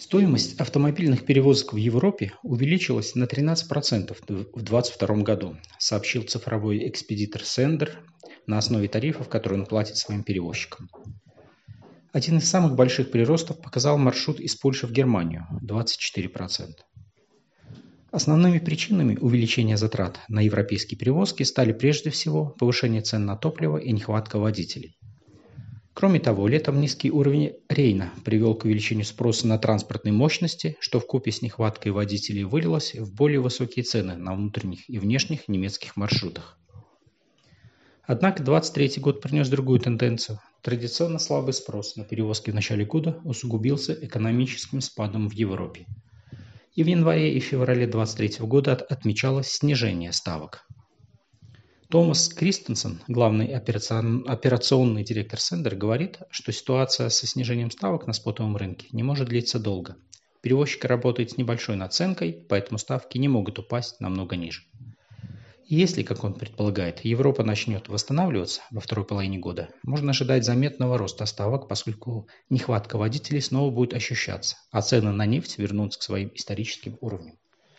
Стоимость автомобильных перевозок в Европе увеличилась на 13% в 2022 году, сообщил цифровой экспедитор Сендер на основе тарифов, которые он платит своим перевозчикам. Один из самых больших приростов показал маршрут из Польши в Германию – 24%. Основными причинами увеличения затрат на европейские перевозки стали прежде всего повышение цен на топливо и нехватка водителей. Кроме того, летом низкий уровень Рейна привел к увеличению спроса на транспортные мощности, что вкупе с нехваткой водителей вылилось в более высокие цены на внутренних и внешних немецких маршрутах. Однако 2023 год принес другую тенденцию. Традиционно слабый спрос на перевозки в начале года усугубился экономическим спадом в Европе. И в январе и феврале 2023 года отмечалось снижение ставок. Томас Кристенсен, главный операционный директор Сендер, говорит, что ситуация со снижением ставок на спотовом рынке не может длиться долго. Перевозчик работает с небольшой наценкой, поэтому ставки не могут упасть намного ниже. Если, как он предполагает, Европа начнет восстанавливаться во второй половине года, можно ожидать заметного роста ставок, поскольку нехватка водителей снова будет ощущаться, а цены на нефть вернутся к своим историческим уровням.